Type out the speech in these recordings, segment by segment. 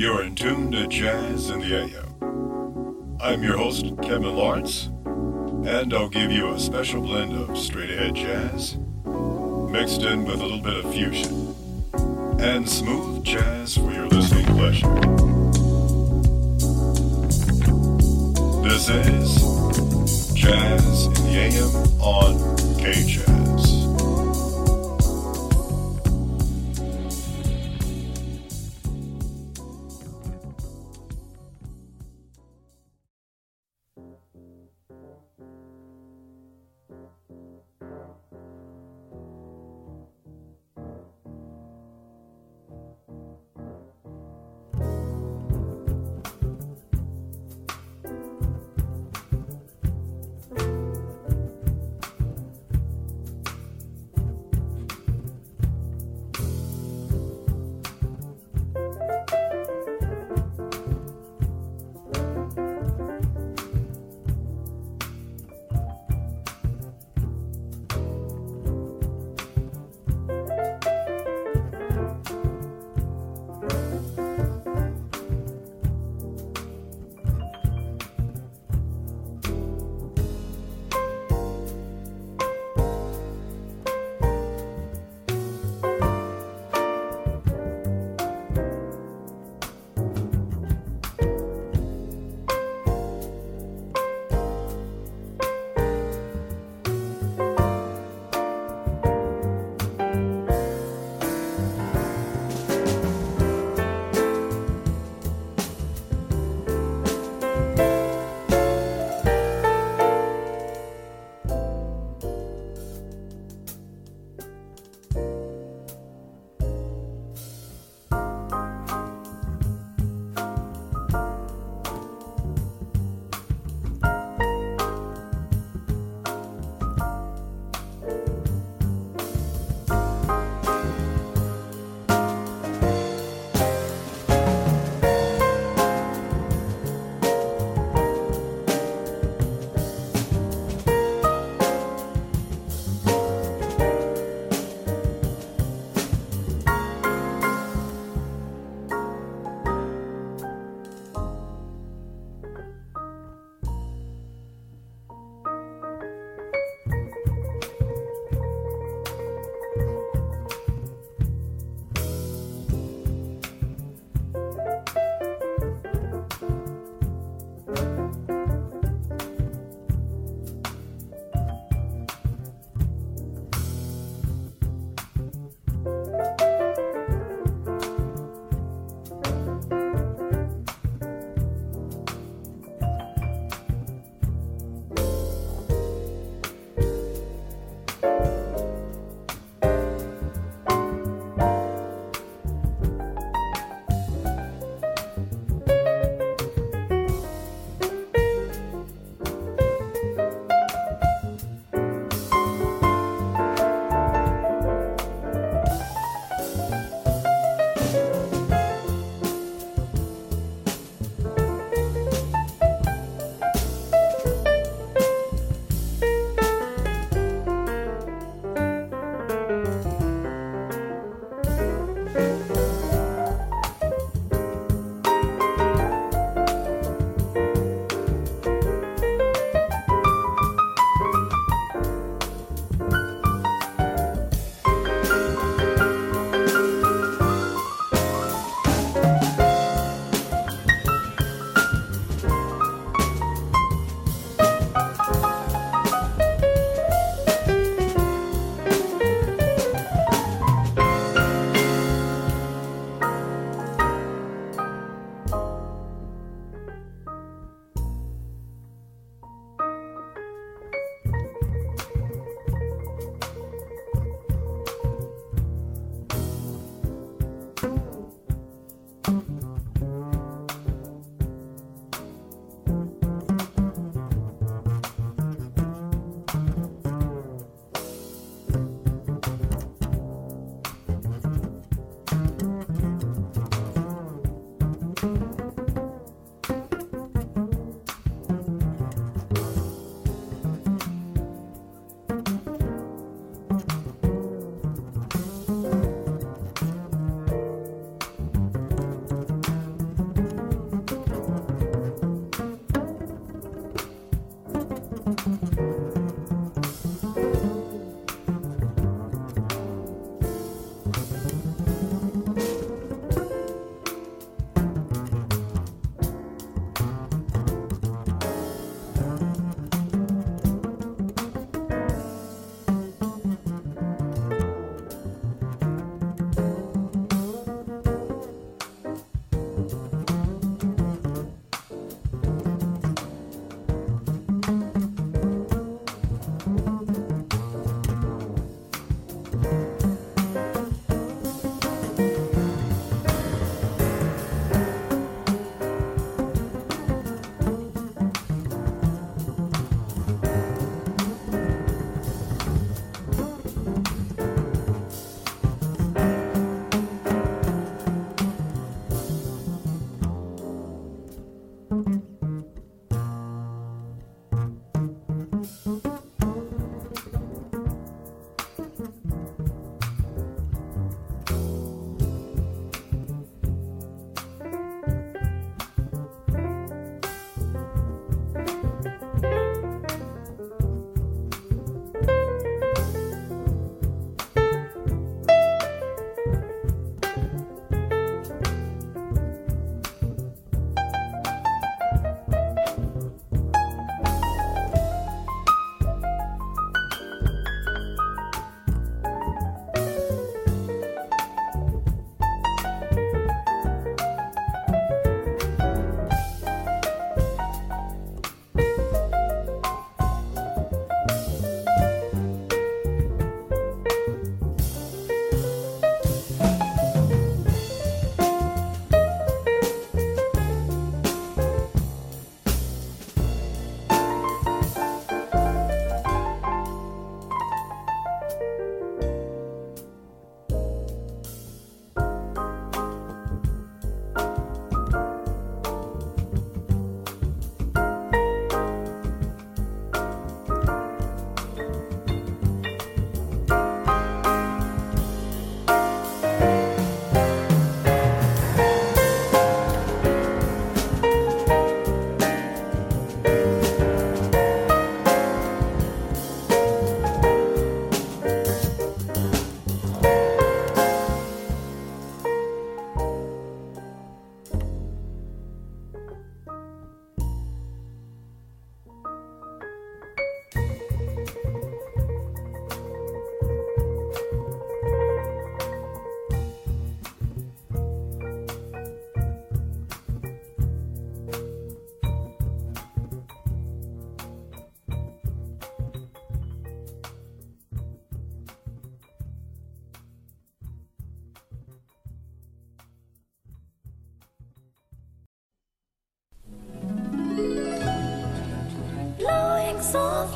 You're in tune to Jazz in the AM. I'm your host, Kevin Lawrence, and I'll give you a special blend of straight ahead jazz, mixed in with a little bit of fusion, and smooth jazz for your listening pleasure. This is Jazz in the AM on K-Jazz.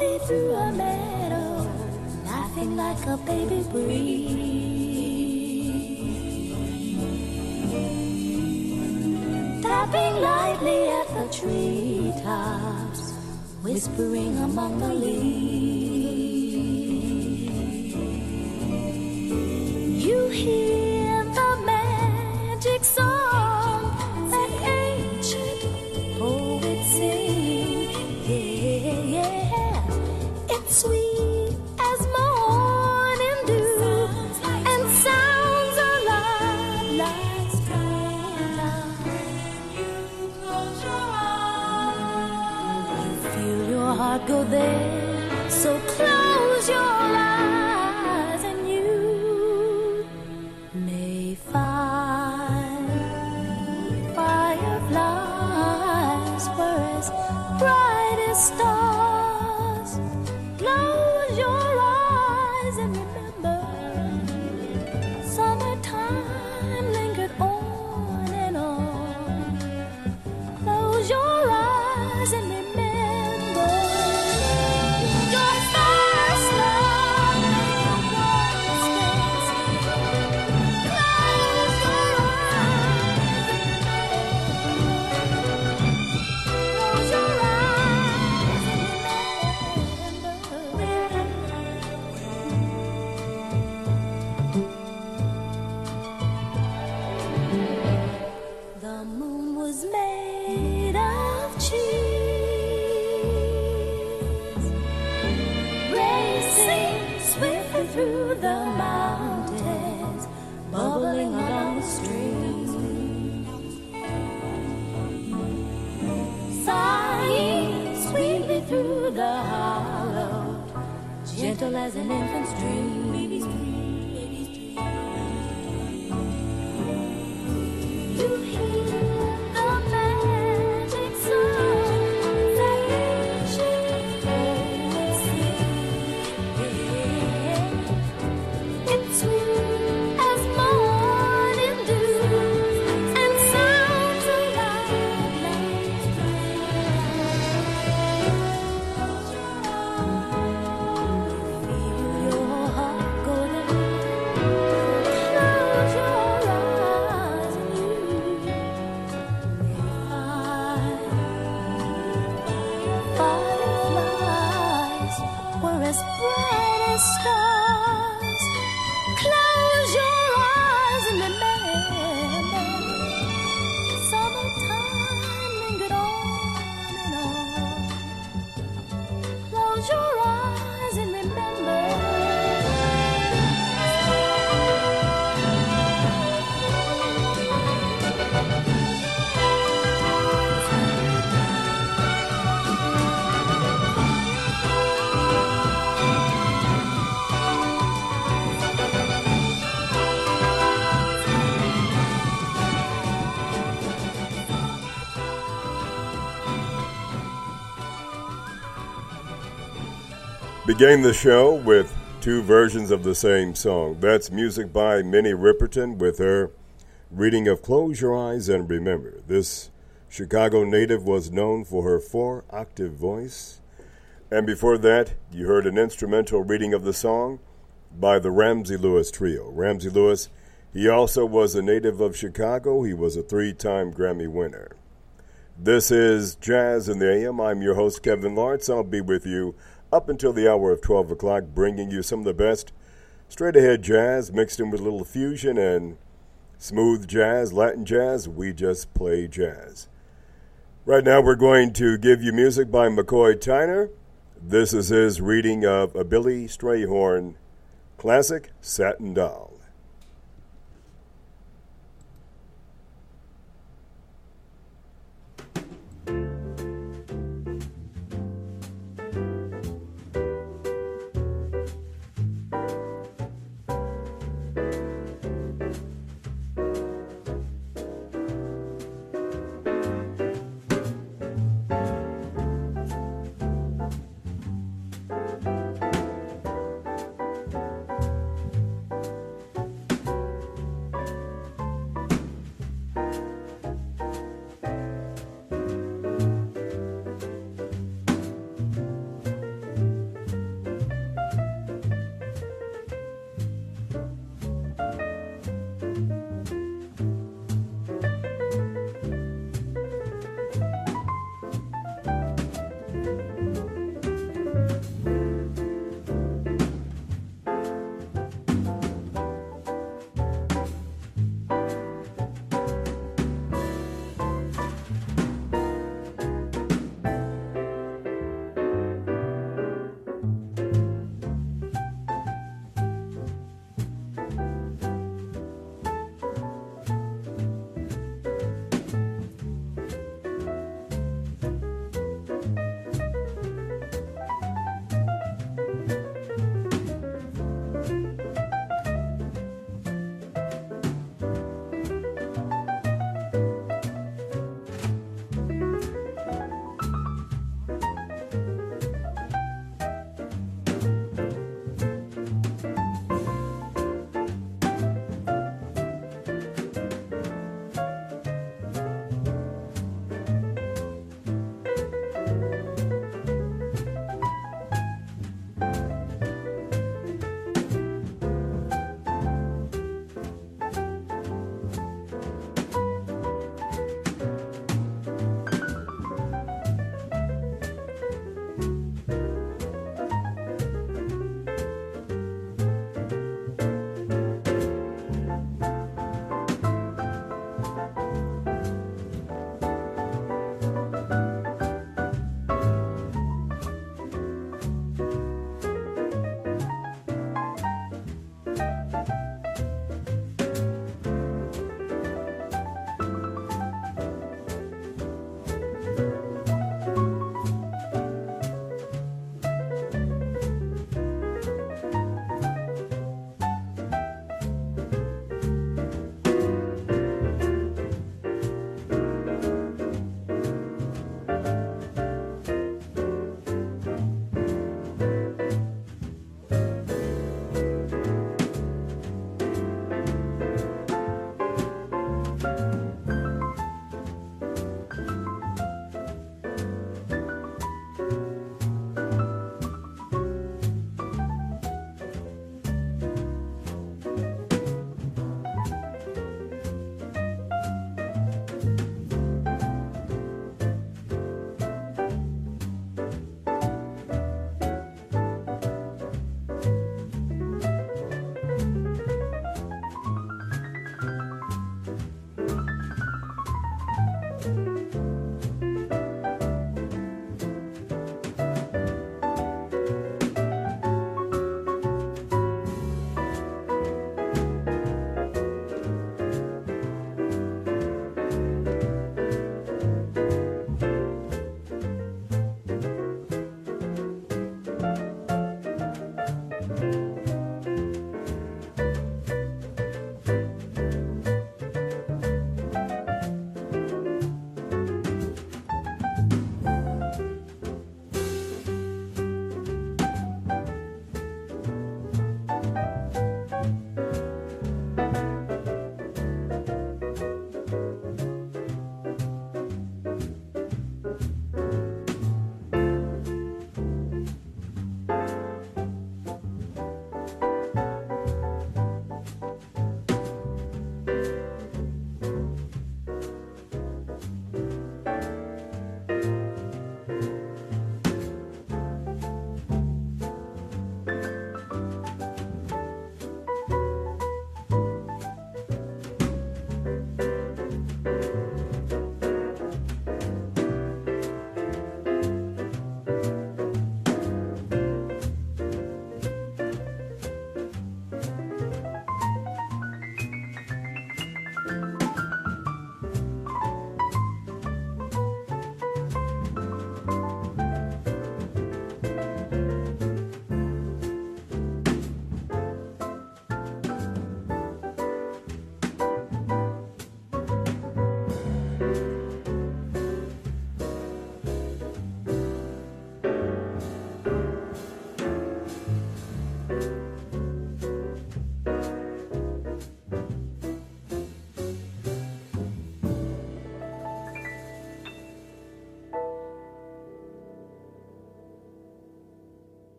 Softly through a meadow, laughing like a baby breeze. Tapping lightly at the treetops, whispering among the leaves. Began the show with two versions of the same song. That's music by Minnie Riperton with her reading of Close Your Eyes and Remember. This Chicago native was known for her four octave voice. And before that, you heard an instrumental reading of the song by the Ramsey Lewis Trio. Ramsey Lewis, he also was a native of Chicago. He was a three time Grammy winner. This is Jazz in the AM. I'm your host, Kevin Lawrence. I'll be with you up until the hour of 12 o'clock, bringing you some of the best straight ahead jazz mixed in with a little fusion and smooth jazz, Latin jazz. We just play jazz. Right now, we're going to give you music by McCoy Tyner. This is his reading of a Billy Strayhorn classic, Satin Doll.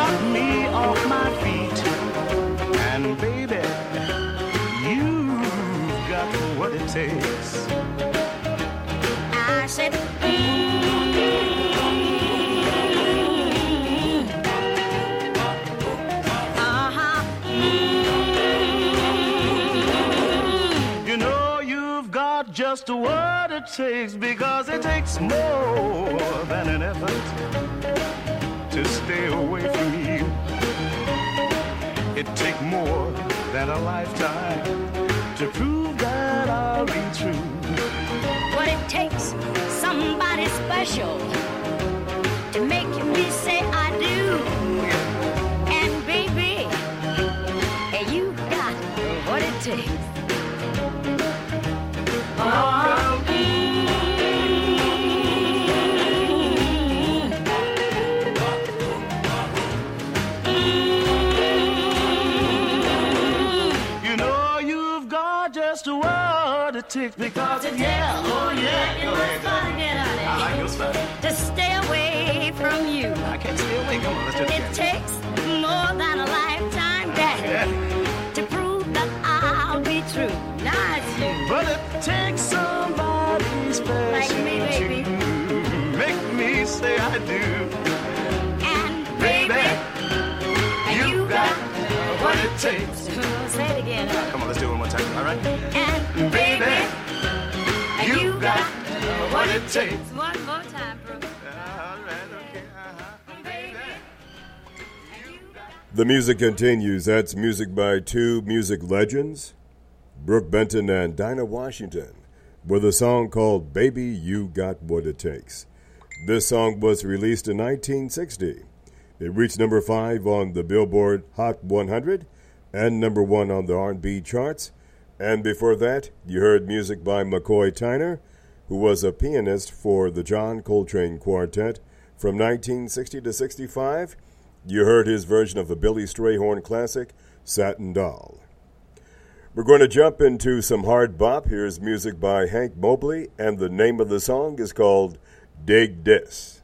To knock me off my feet. And baby, you've got what it takes. I said, You know you've got just what it takes because it takes more than an effort to stay away from you. It takes more than a lifetime to prove that I'll be true. what it takes, somebody special to make me say I it takes because it, yeah, oh yeah, go ahead. I like your style. to stay away from you. I can't stay away. Come on, let's do it It takes more than a lifetime, Daddy, Yeah. to prove that I'll be true. Now it's you. But it takes somebody special Like me, baby. to make me say I do. And baby, you got what it takes. Say it again. Come on, let's do it one more time. All right. And Baby, baby, You got what it takes. One more time, Brook. All right, okay. Uh-huh. Baby. The music continues. That's music by two music legends, Brook Benton and Dinah Washington, with a song called Baby You Got What It Takes. This song was released in 1960. It reached number 5 on the Billboard Hot 100 and number 1 on the R&B charts. And before that, you heard music by McCoy Tyner, who was a pianist for the John Coltrane Quartet from 1960 to 65. You heard his version of the Billy Strayhorn classic, Satin Doll. We're going to jump into some hard bop. Here's music by Hank Mobley, and the name of the song is called Dig Dis.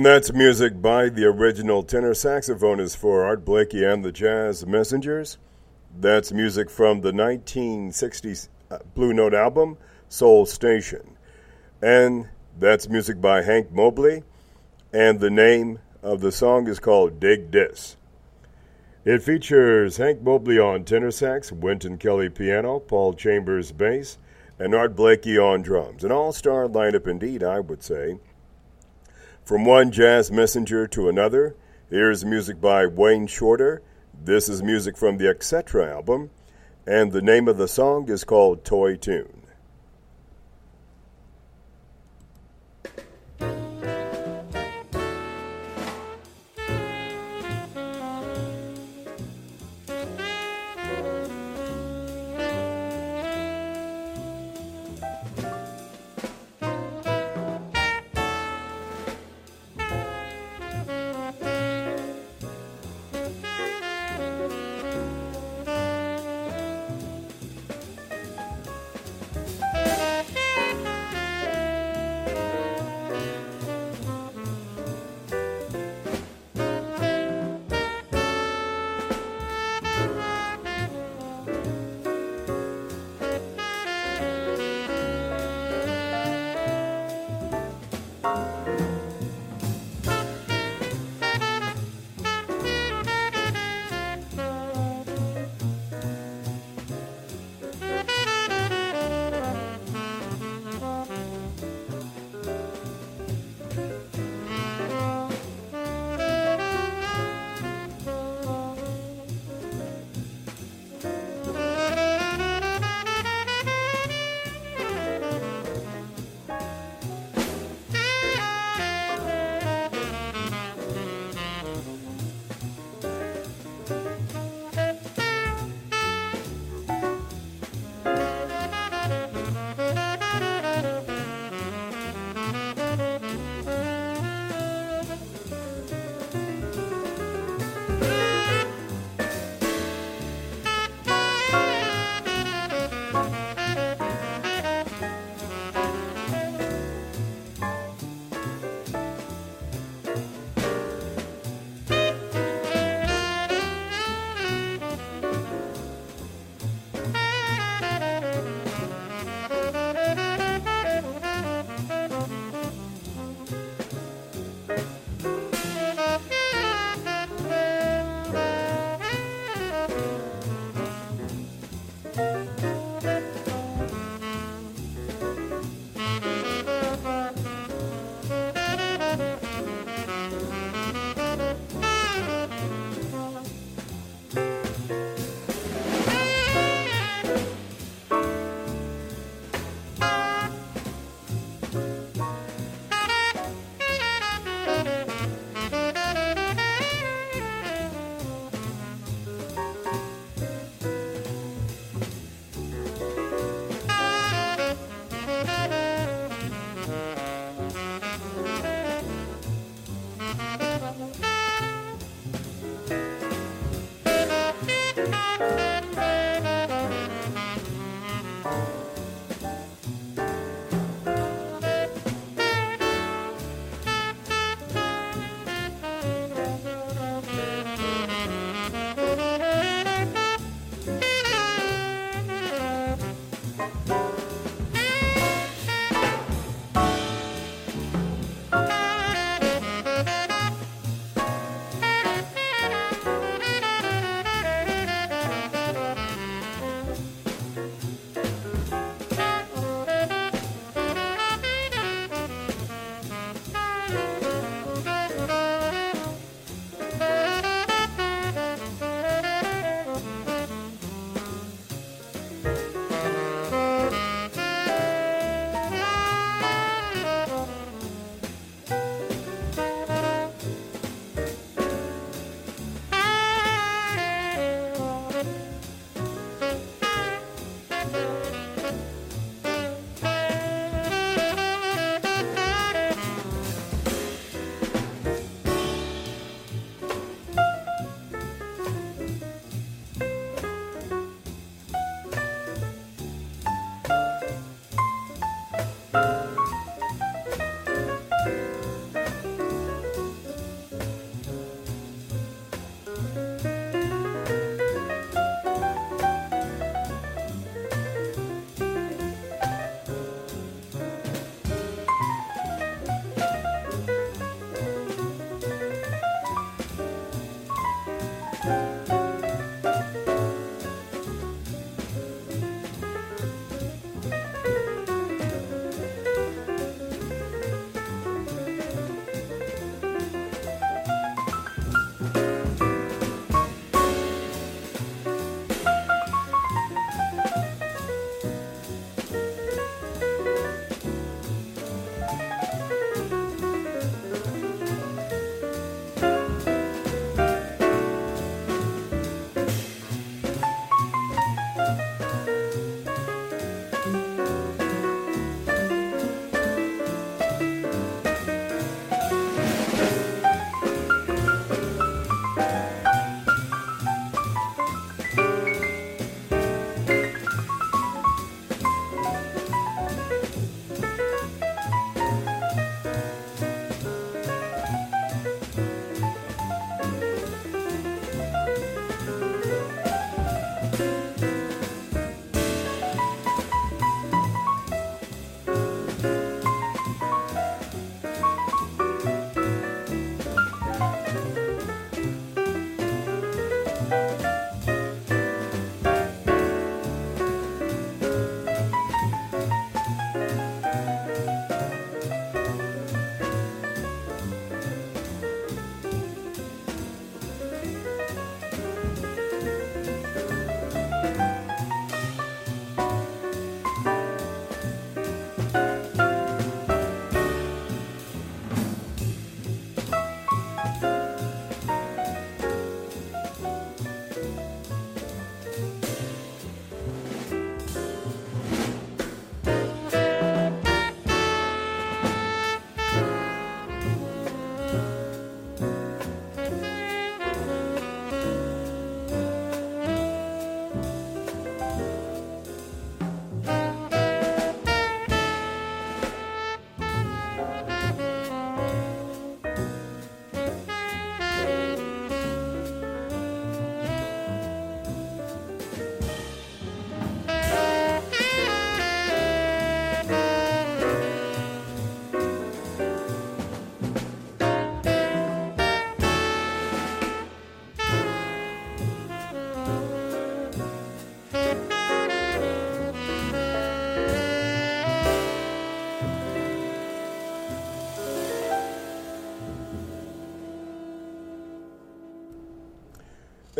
And that's music by the original tenor saxophonist for Art Blakey and the Jazz Messengers. That's music from the 1960s uh, Blue Note album, Soul Station. And that's music by Hank Mobley. And the name of the song is called Dig Dis. It features Hank Mobley on tenor sax, Wynton Kelly piano, Paul Chambers bass, and Art Blakey on drums. An all star lineup indeed, I would say. From one jazz messenger to another, here's music by Wayne Shorter. This is music from the Etc. album, and the name of the song is called Toy Tune.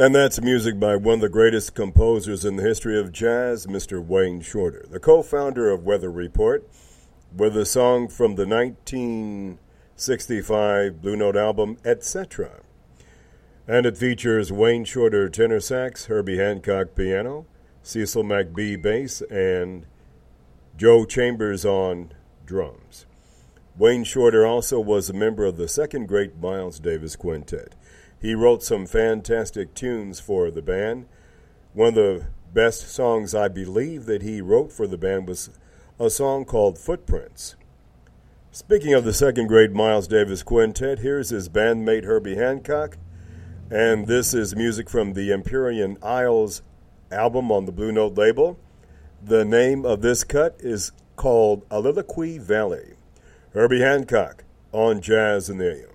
And that's music by one of the greatest composers in the history of jazz, Mr. Wayne Shorter, the co founder of Weather Report, with a song from the 1965 Blue Note album, Etc. And it features Wayne Shorter tenor sax, Herbie Hancock piano, Cecil McBee bass, and Joe Chambers on drums. Wayne Shorter also was a member of the second great Miles Davis Quintet. He wrote some fantastic tunes for the band. One of the best songs I believe that he wrote for the band was a song called Footprints. Speaking of the second grade Miles Davis Quintet, here's his bandmate Herbie Hancock, and this is music from the Empyrean Isles album on the Blue Note label. The name of this cut is called Oliloqui Valley. Herbie Hancock on Jazz and the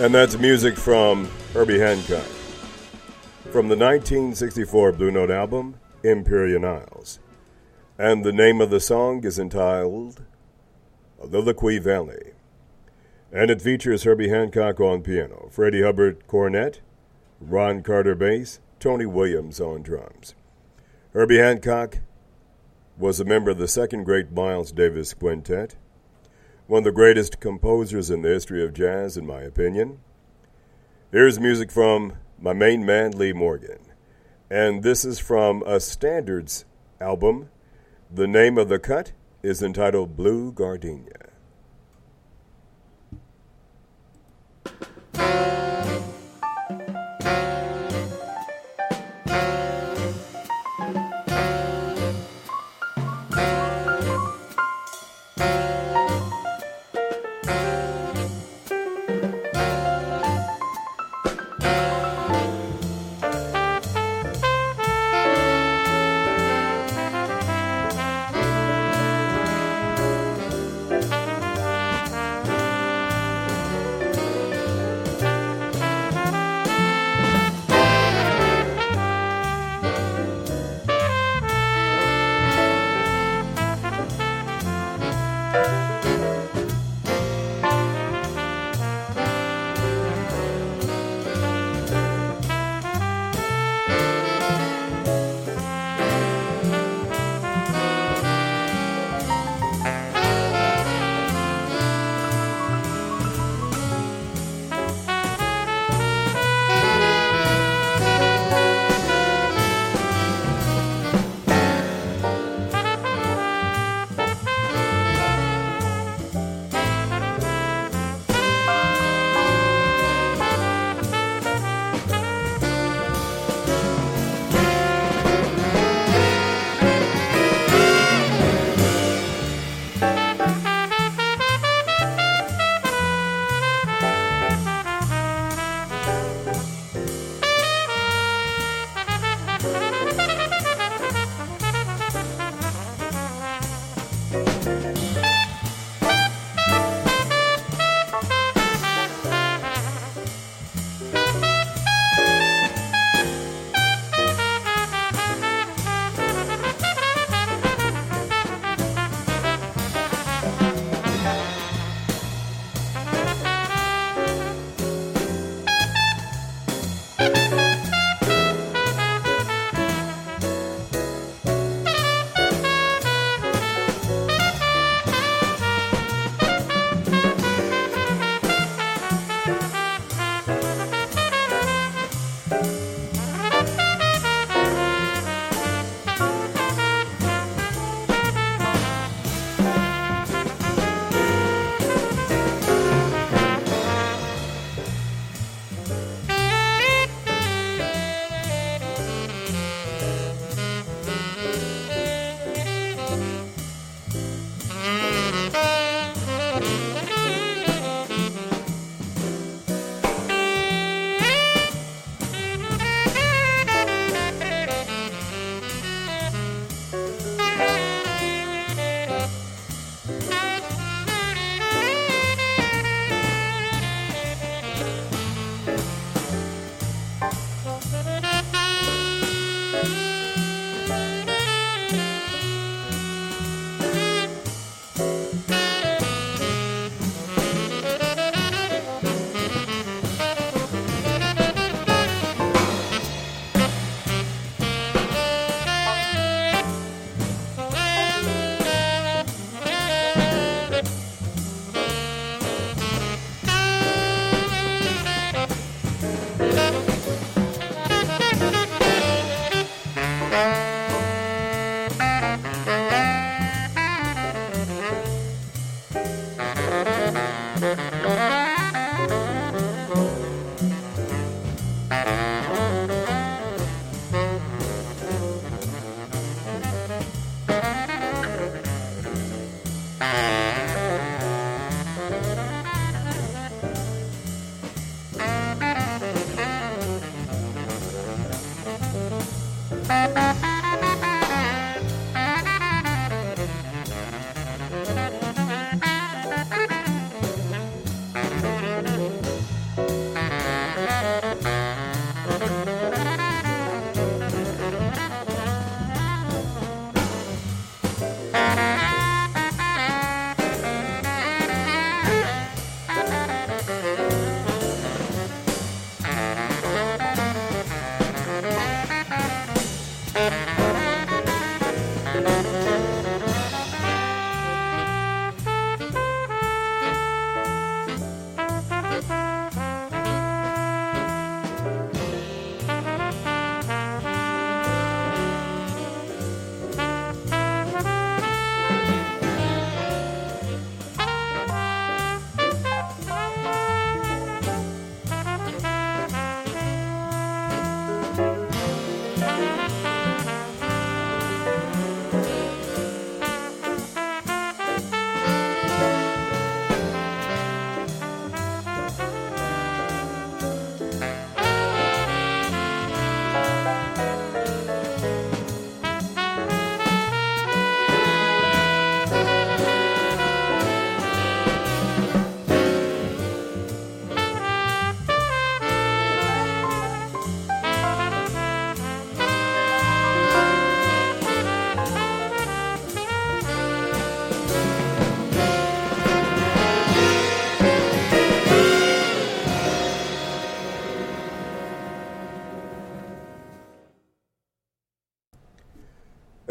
And that's music from Herbie Hancock. From the 1964 Blue Note album, Empyrean Isles. And the name of the song is entitled Oliloqui Valley. And it features Herbie Hancock on piano, Freddie Hubbard cornet, Ron Carter bass, Tony Williams on drums. Herbie Hancock was a member of the second great Miles Davis Quintet, one of the greatest composers in the history of jazz, in my opinion. Here's music from my main man, Lee Morgan. And this is from a standards album. The name of the cut is entitled Blue Gardenia.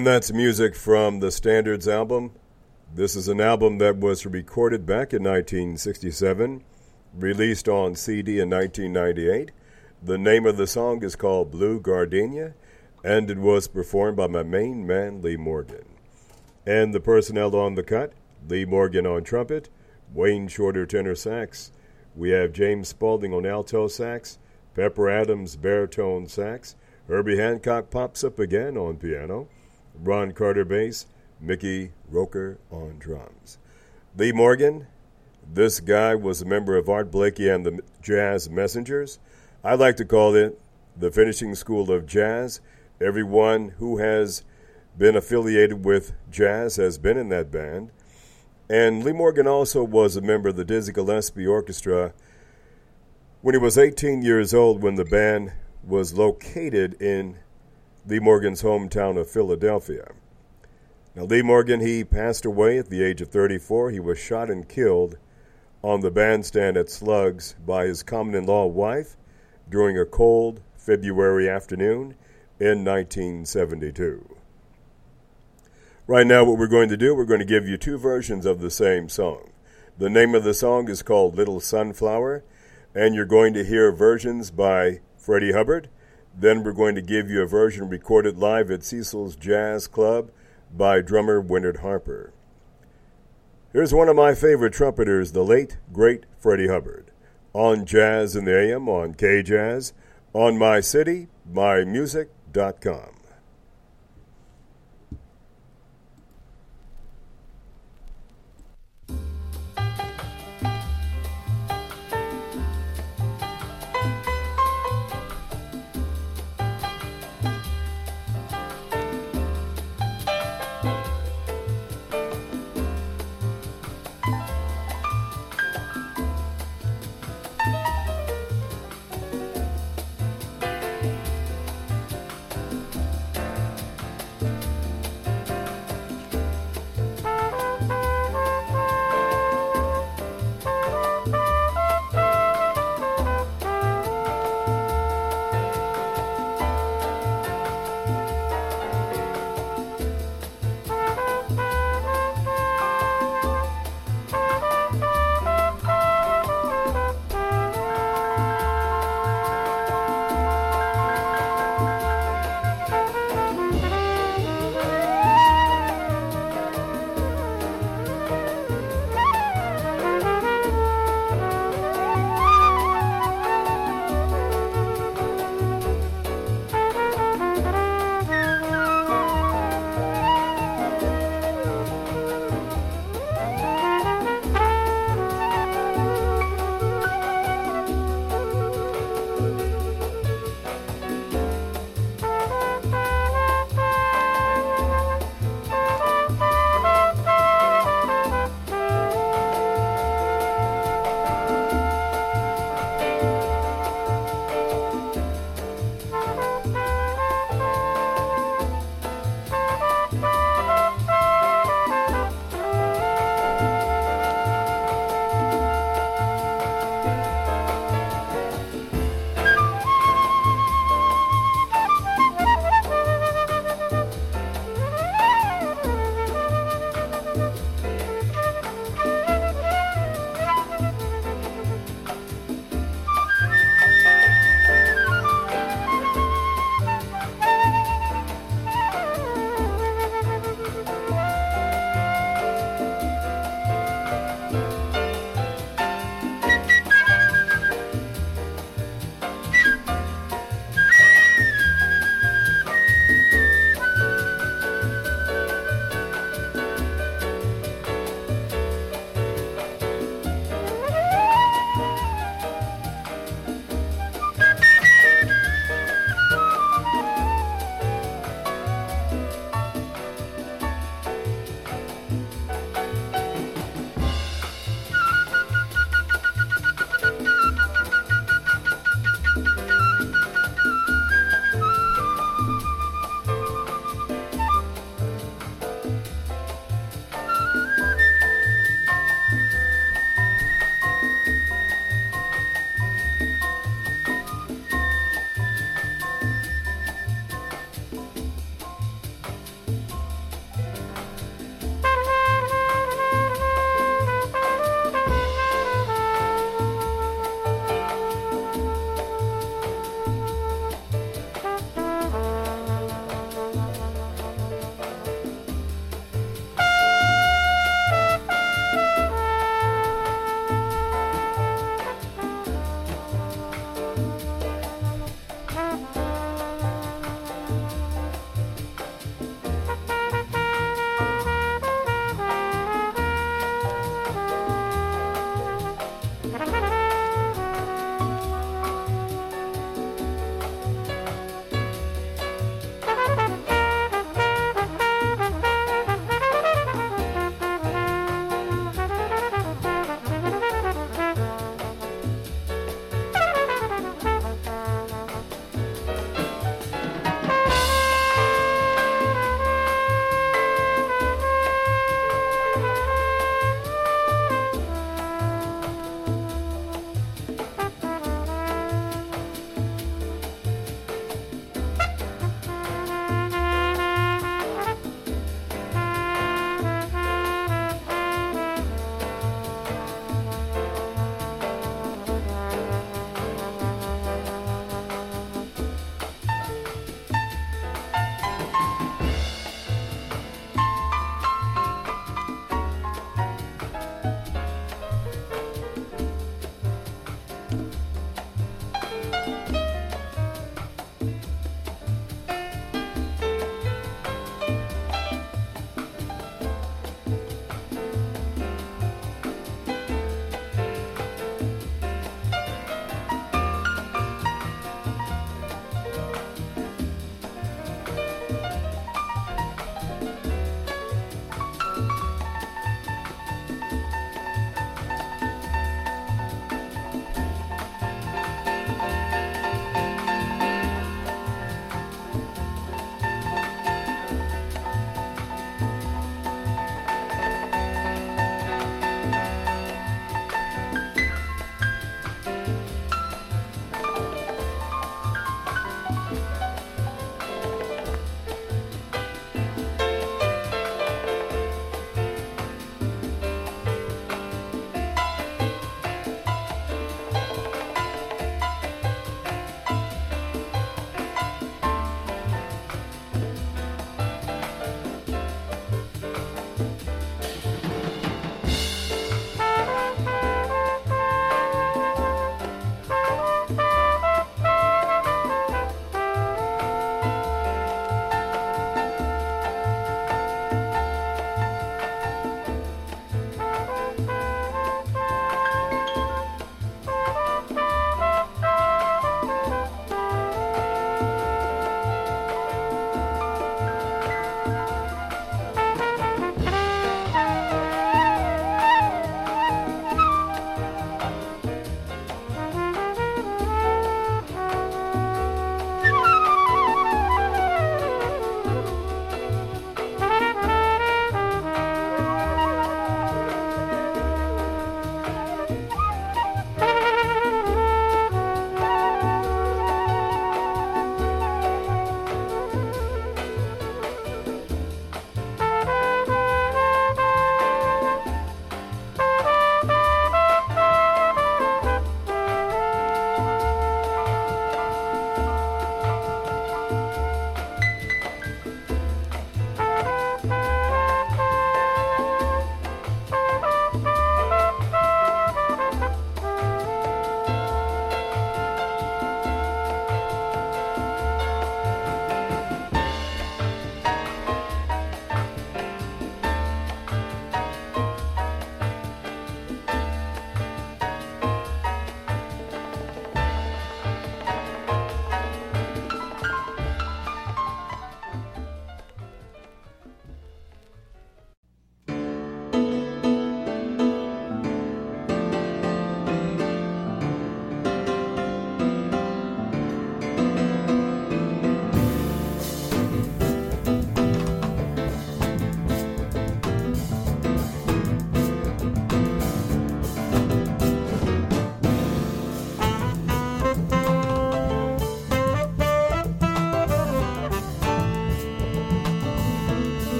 And that's music from the Standards album. This is an album that was recorded back in 1967, released on CD in 1998. The name of the song is called Blue Gardenia, and it was performed by my main man, Lee Morgan. And the personnel on the cut Lee Morgan on trumpet, Wayne Shorter tenor sax. We have James Spaulding on alto sax, Pepper Adams baritone sax, Herbie Hancock pops up again on piano. Ron Carter bass, Mickey Roker on drums. Lee Morgan, this guy was a member of Art Blakey and the Jazz Messengers. I like to call it the finishing school of jazz. Everyone who has been affiliated with jazz has been in that band. And Lee Morgan also was a member of the Dizzy Gillespie Orchestra when he was 18 years old when the band was located in Lee Morgan's hometown of Philadelphia. Now, Lee Morgan, he passed away at the age of 34. He was shot and killed on the bandstand at Slugs by his common in law wife during a cold February afternoon in 1972. Right now, what we're going to do, we're going to give you two versions of the same song. The name of the song is called Little Sunflower, and you're going to hear versions by Freddie Hubbard then we're going to give you a version recorded live at Cecil's Jazz Club by drummer Winard Harper. Here's one of my favorite trumpeters, the late, great Freddie Hubbard, on Jazz in the AM, on KJazz, on My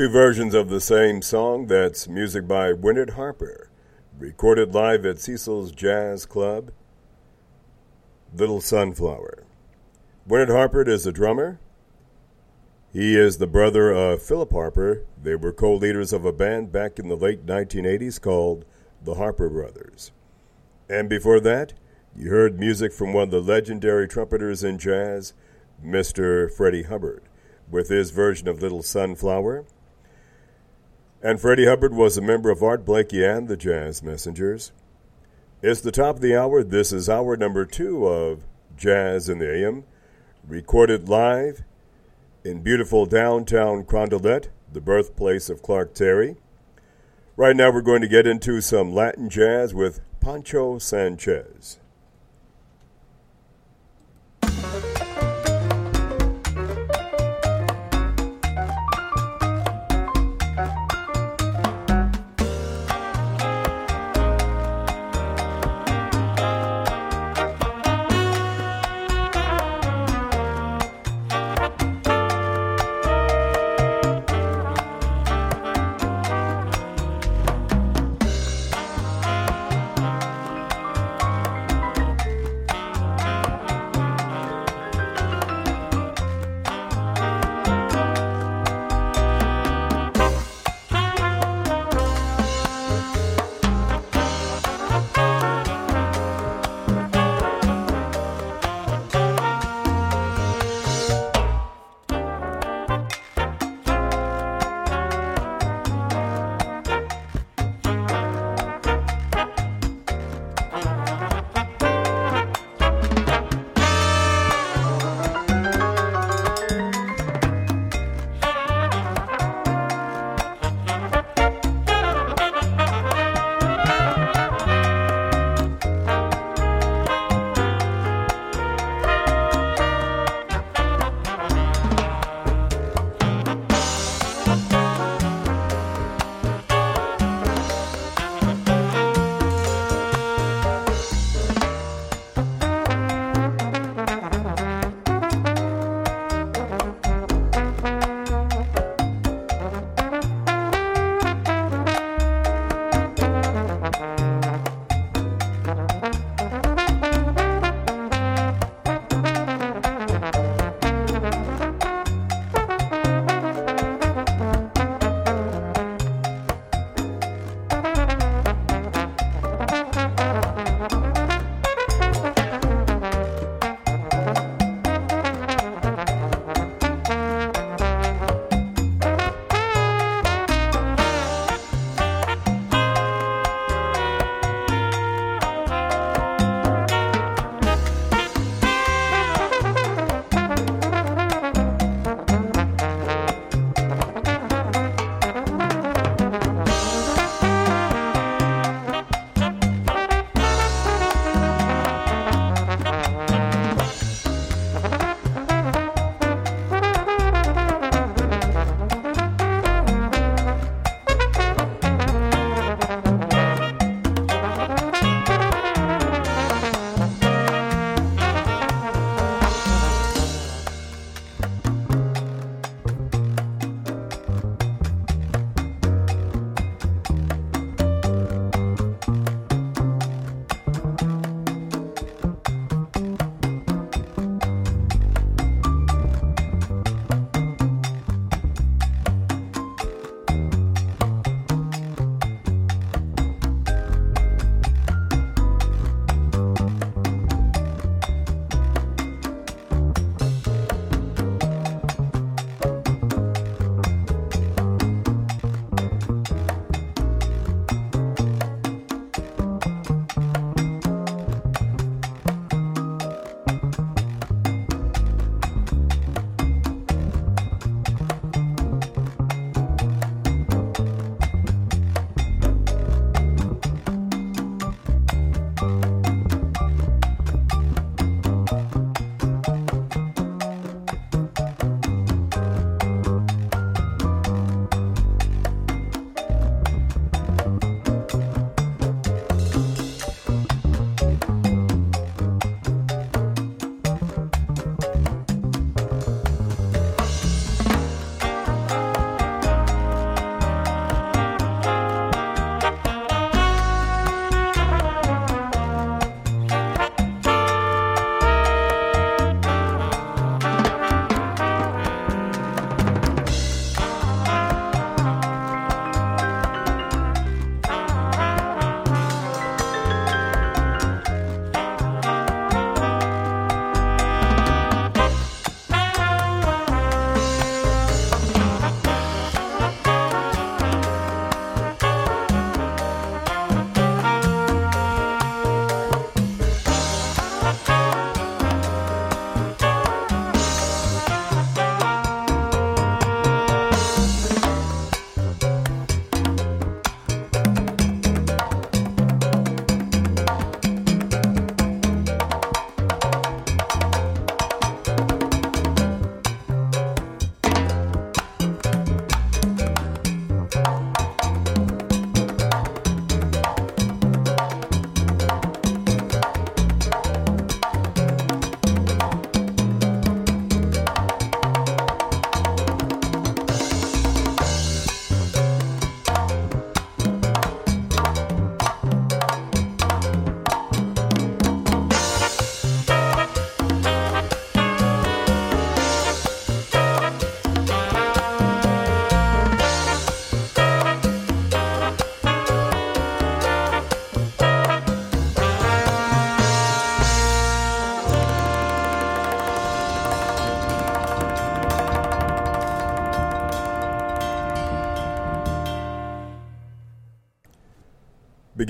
Two versions of the same song. That's music by Winard Harper, recorded live at Cecil's Jazz Club. Little Sunflower. Winard Harper is a drummer. He is the brother of Philip Harper. They were co leaders of a band back in the late 1980s called the Harper Brothers. And before that, you heard music from one of the legendary trumpeters in jazz, Mr. Freddie Hubbard, with his version of Little Sunflower. And Freddie Hubbard was a member of Art Blakey and the Jazz Messengers. It's the top of the hour. This is hour number two of Jazz in the AM, recorded live in beautiful downtown Carondelet, the birthplace of Clark Terry. Right now, we're going to get into some Latin jazz with Poncho Sanchez.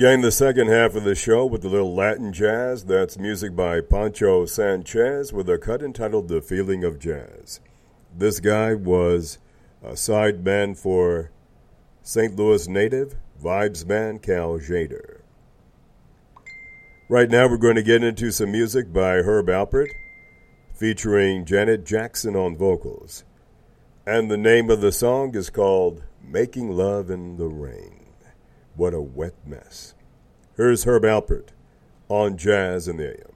Began the second half of the show with a little Latin jazz. That's music by Poncho Sanchez with a cut entitled The Feeling of Jazz. This guy was a sideman for St. Louis native vibes man Cal Tjader. Right now, we're going to get into some music by Herb Alpert featuring Janet Jackson on vocals. And the name of the song is called Making Love in the Rain. What a wet mess. Here's Herb Alpert on Jazz in the AM.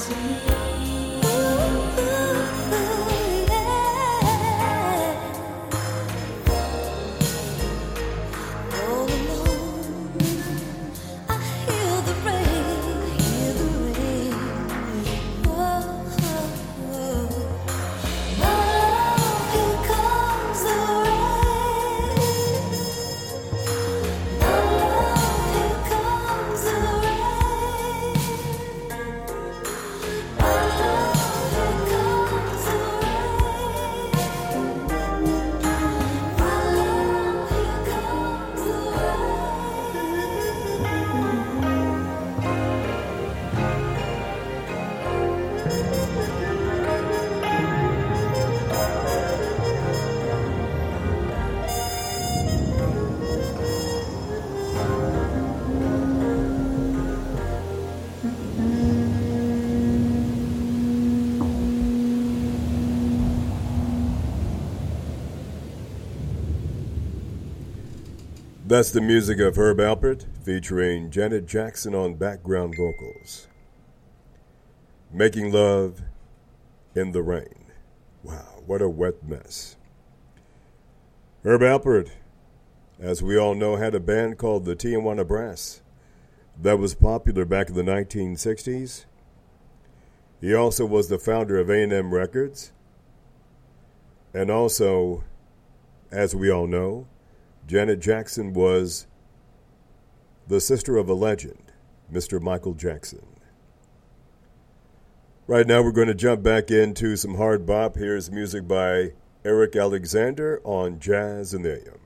see. That's the music of Herb Alpert featuring Janet Jackson on background vocals. Making Love in the Rain. Wow, what a wet mess. Herb Alpert, as we all know, had a band called the Tijuana Brass that was popular back in the 1960s. He also was the founder of A&M Records. And also, as we all know, Janet Jackson was the sister of a legend, Mr. Michael Jackson. Right now, we're going to jump back into some hard bop. Here's music by Eric Alexander on Jazz in the AM.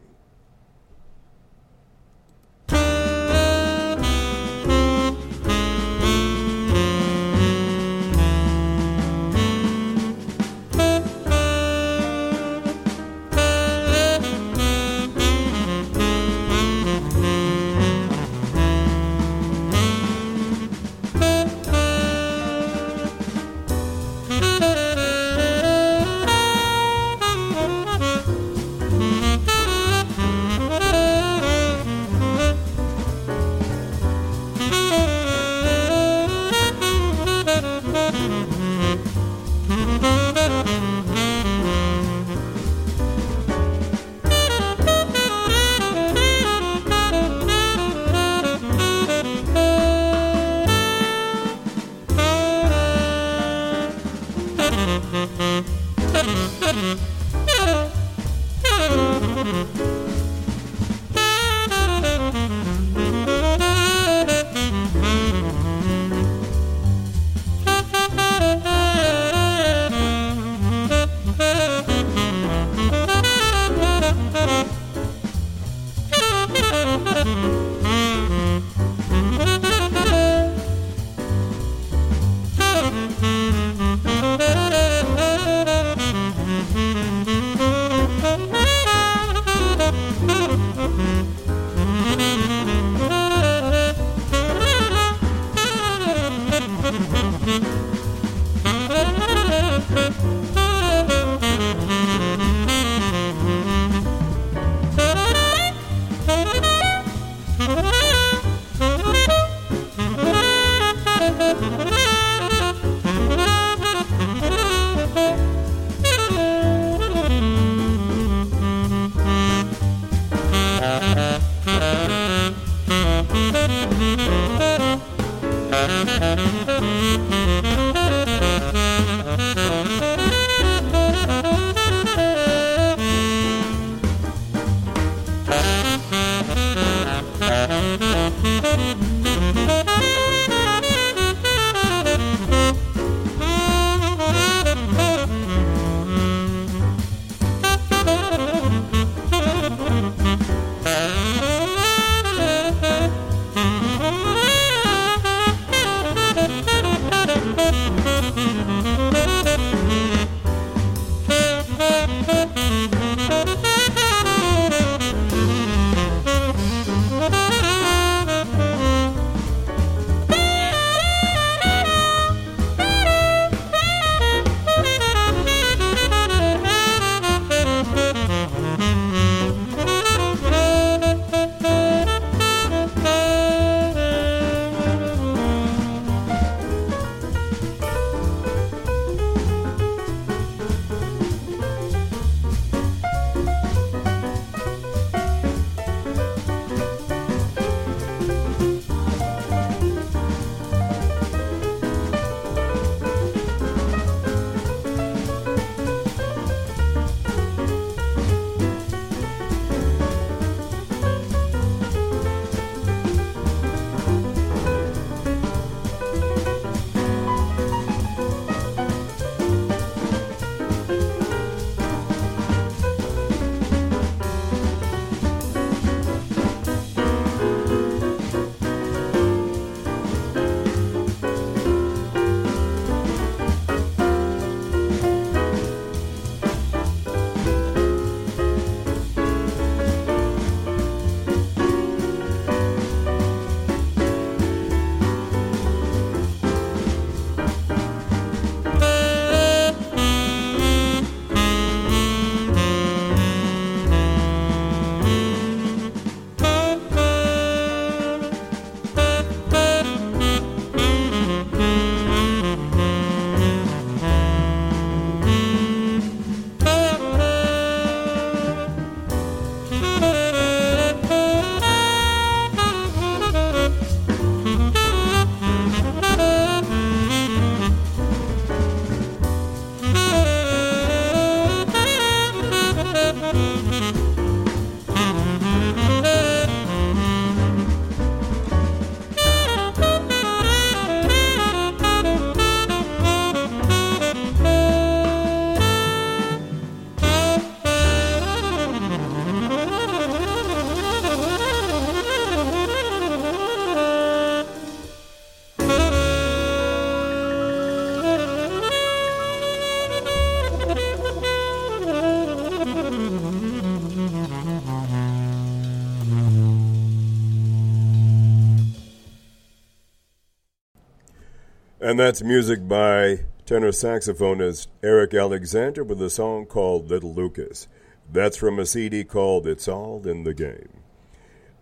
And that's music by tenor saxophonist Eric Alexander with a song called Little Lucas. That's from a CD called It's All in the Game.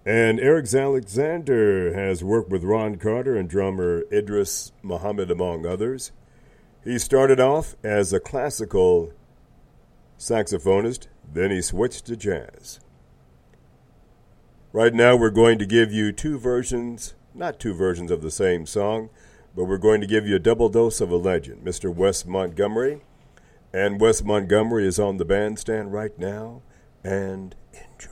And Eric Alexander has worked with Ron Carter and drummer Idris Muhammad, among others. He started off as a classical saxophonist, then he switched to jazz. Right now, we're going to give you two versions, not two versions of the same song, but we're going to give you a double dose of a legend, Mr. Wes Montgomery. And Wes Montgomery is on the bandstand right now, and enjoy.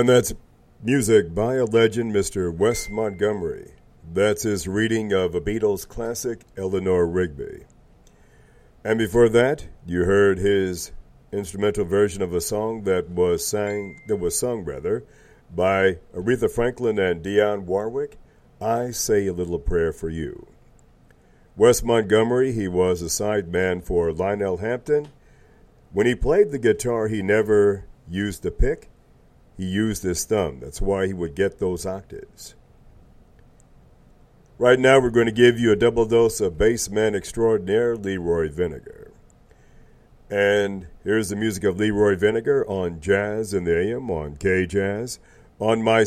And that's music by a legend, Mr. Wes Montgomery. That's his reading of a Beatles classic, Eleanor Rigby. And before that, you heard his instrumental version of a song that was sang that was sung rather by Aretha Franklin and Dionne Warwick, I Say a Little Prayer for You. Wes Montgomery, he was a sideman for Lionel Hampton. When he played the guitar, he never used the pick, he used his thumb. That's why he would get those octaves. Right now, we're going to give you a double dose of bassman extraordinaire Leroy Vinnegar. And here's the music of Leroy Vinnegar on Jazz in the AM on K Jazz on My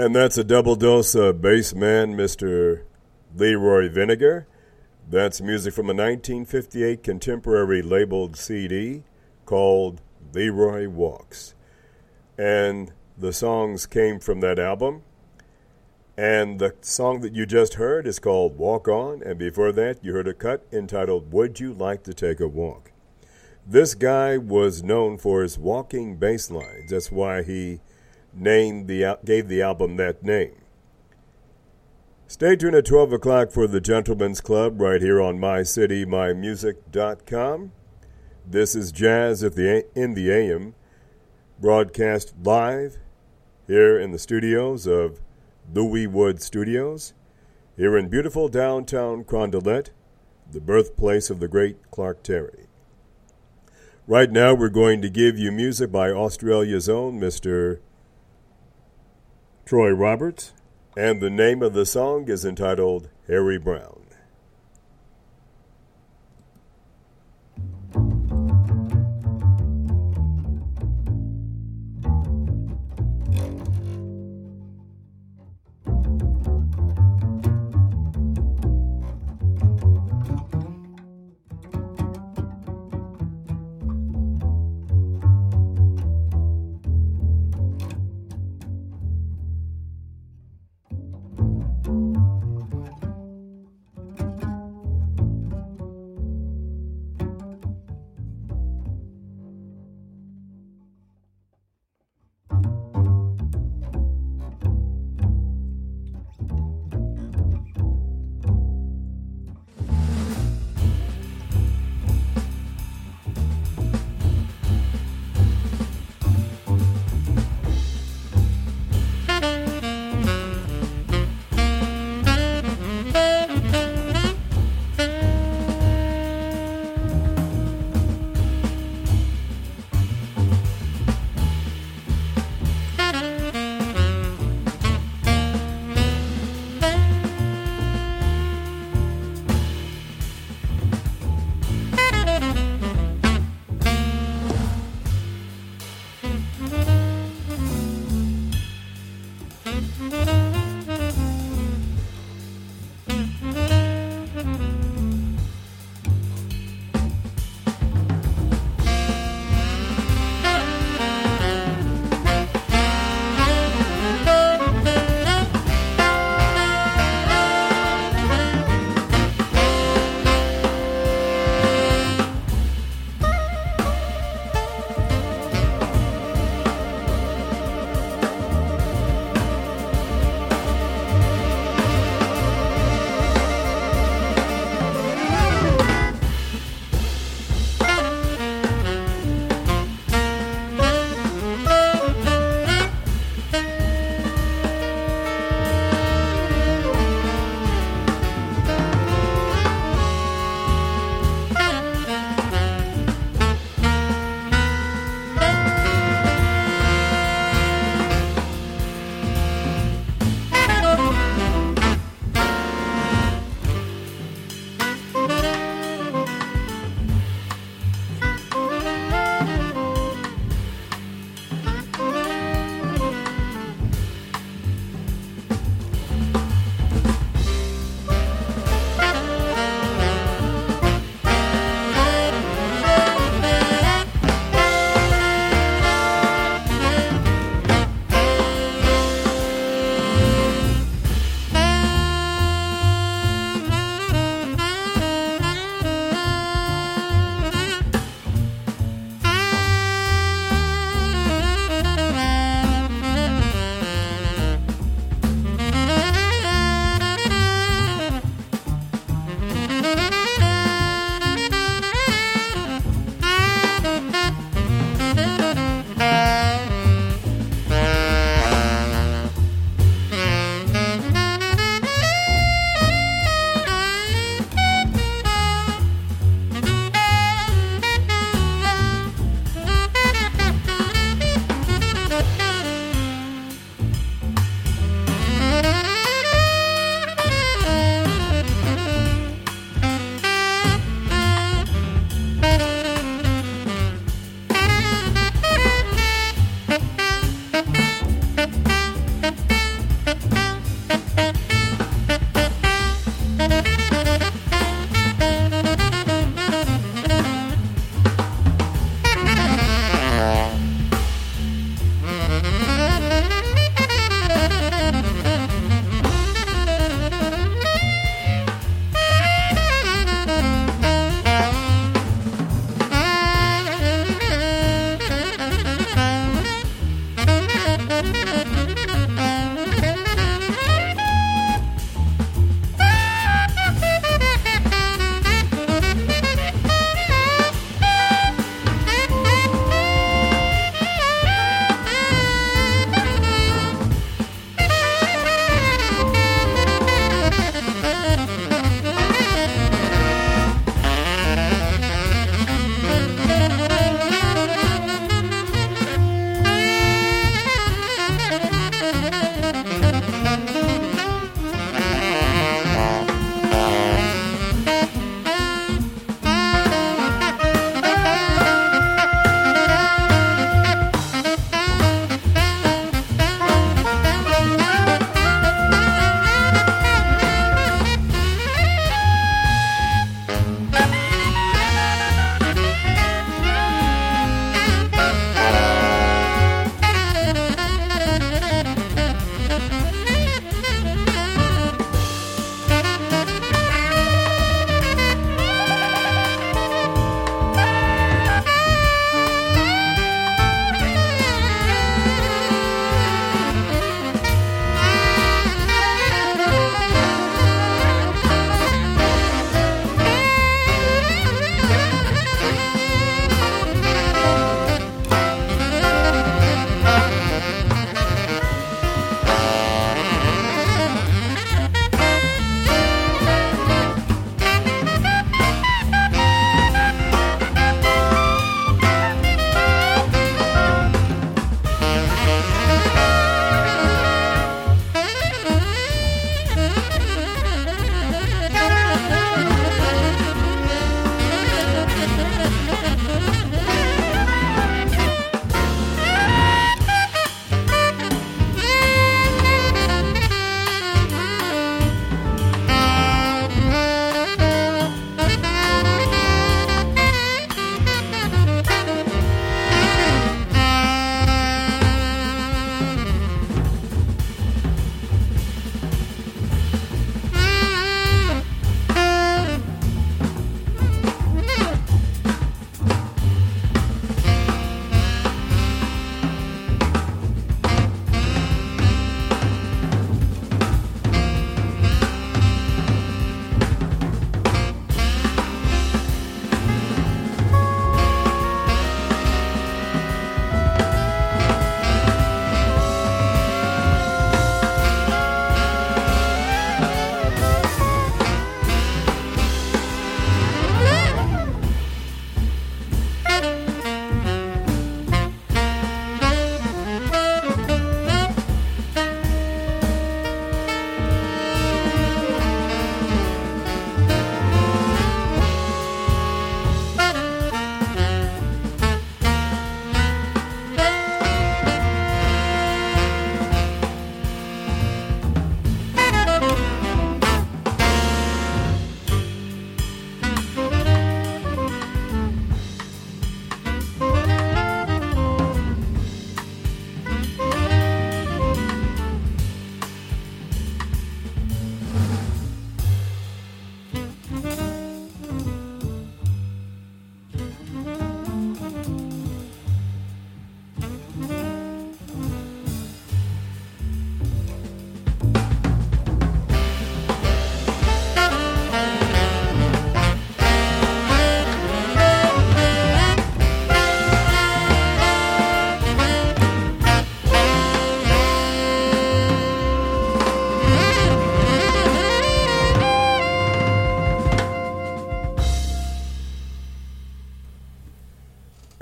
And that's a double dose of bass man, Mr. Leroy Vinnegar. That's music from a 1958 contemporary labeled CD called Leroy Walks. And the songs came from that album. And the song that you just heard is called Walk On. And before that, you heard a cut entitled Would You Like to Take a Walk? This guy was known for his walking bass lines. That's why he named the gave the album that name. Stay tuned at 12 o'clock for the Gentlemen's Club right here on mycitymymusic.com. This is Jazz at the in the AM, broadcast live here in the studios of Louis Wood Studios, here in beautiful downtown Carondelet, the birthplace of the great Clark Terry. Right now, we're going to give you music by Australia's own Mr. Troy Roberts, and the name of the song is entitled Harry Brown.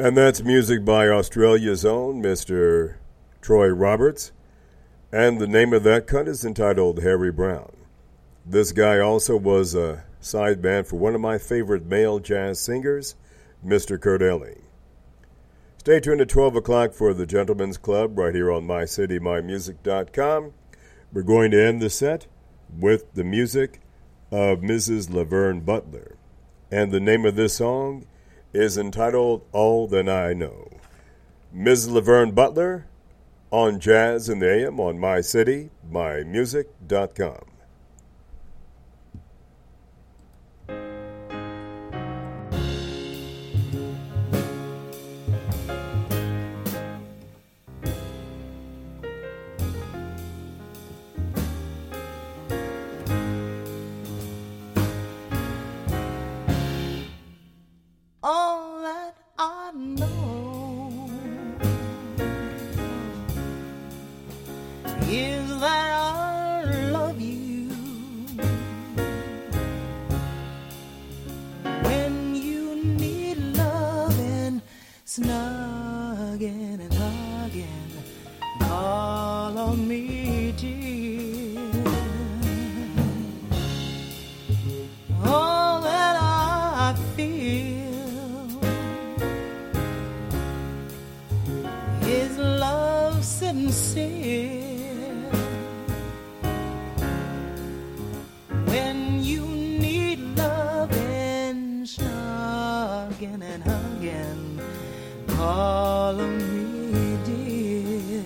And that's music by Australia's own Mr. Troy Roberts. And the name of that cut is entitled Harry Brown. This guy also was a side sideband for one of my favorite male jazz singers, Mr. Kurt Elling. Stay tuned at 12 o'clock for the Gentlemen's Club right here on MyCityMyMusic.com. We're going to end the set with the music of Mrs. Laverne Butler. And the name of this song is entitled All That I Know. Ms. Laverne Butler on Jazz in the AM on MyCityMyMusic.com. snugging call on me, dear.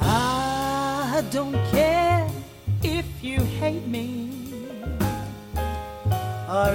I don't care if you hate me or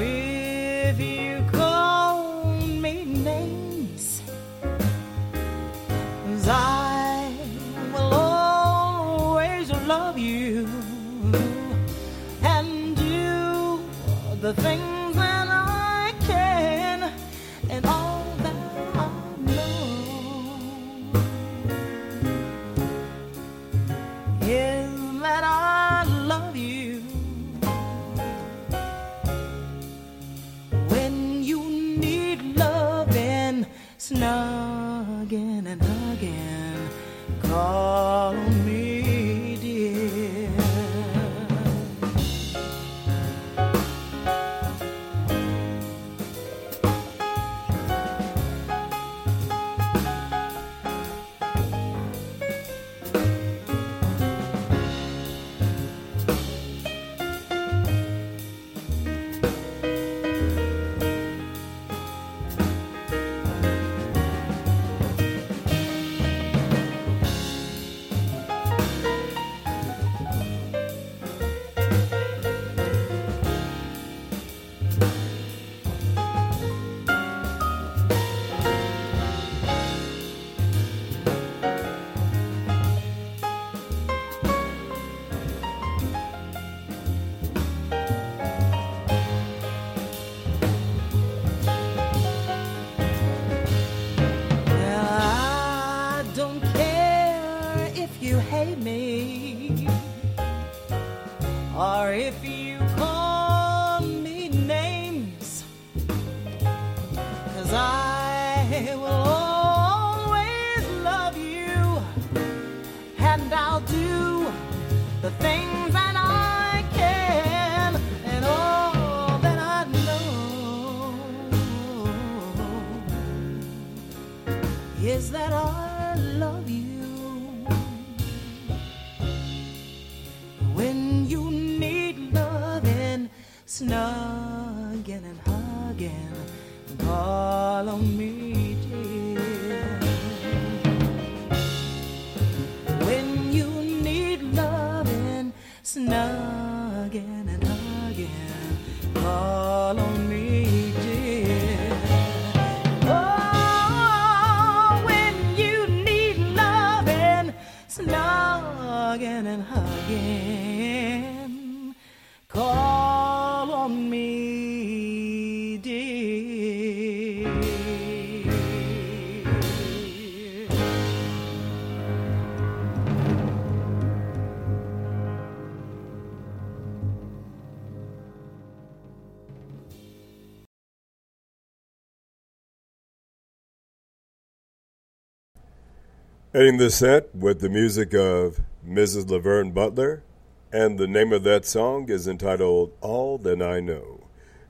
Ending the set with the music of Mrs. Laverne Butler, and the name of that song is entitled All That I Know.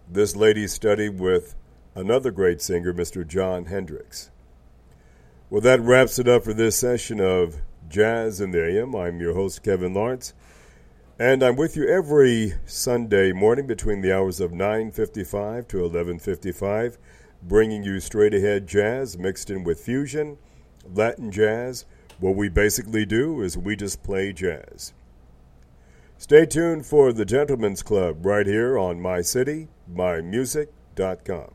This lady studied with another great singer, Mr. Jon Hendricks. Well, that wraps it up for this session of Jazz in the AM. I'm your host, Kevin Lawrence, and I'm with you every Sunday morning between the hours of 9.55 to 11.55, bringing you straight-ahead jazz mixed in with fusion – Latin jazz, what we basically do is we just play jazz. Stay tuned for the Gentlemen's Club right here on mycitymymusic.com.